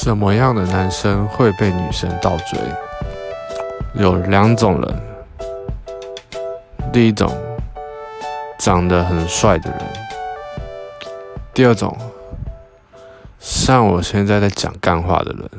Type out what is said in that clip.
什么样的男生会被女生倒追？有两种人。第一种长得很帅的人。第二种像我现在在讲干话的人。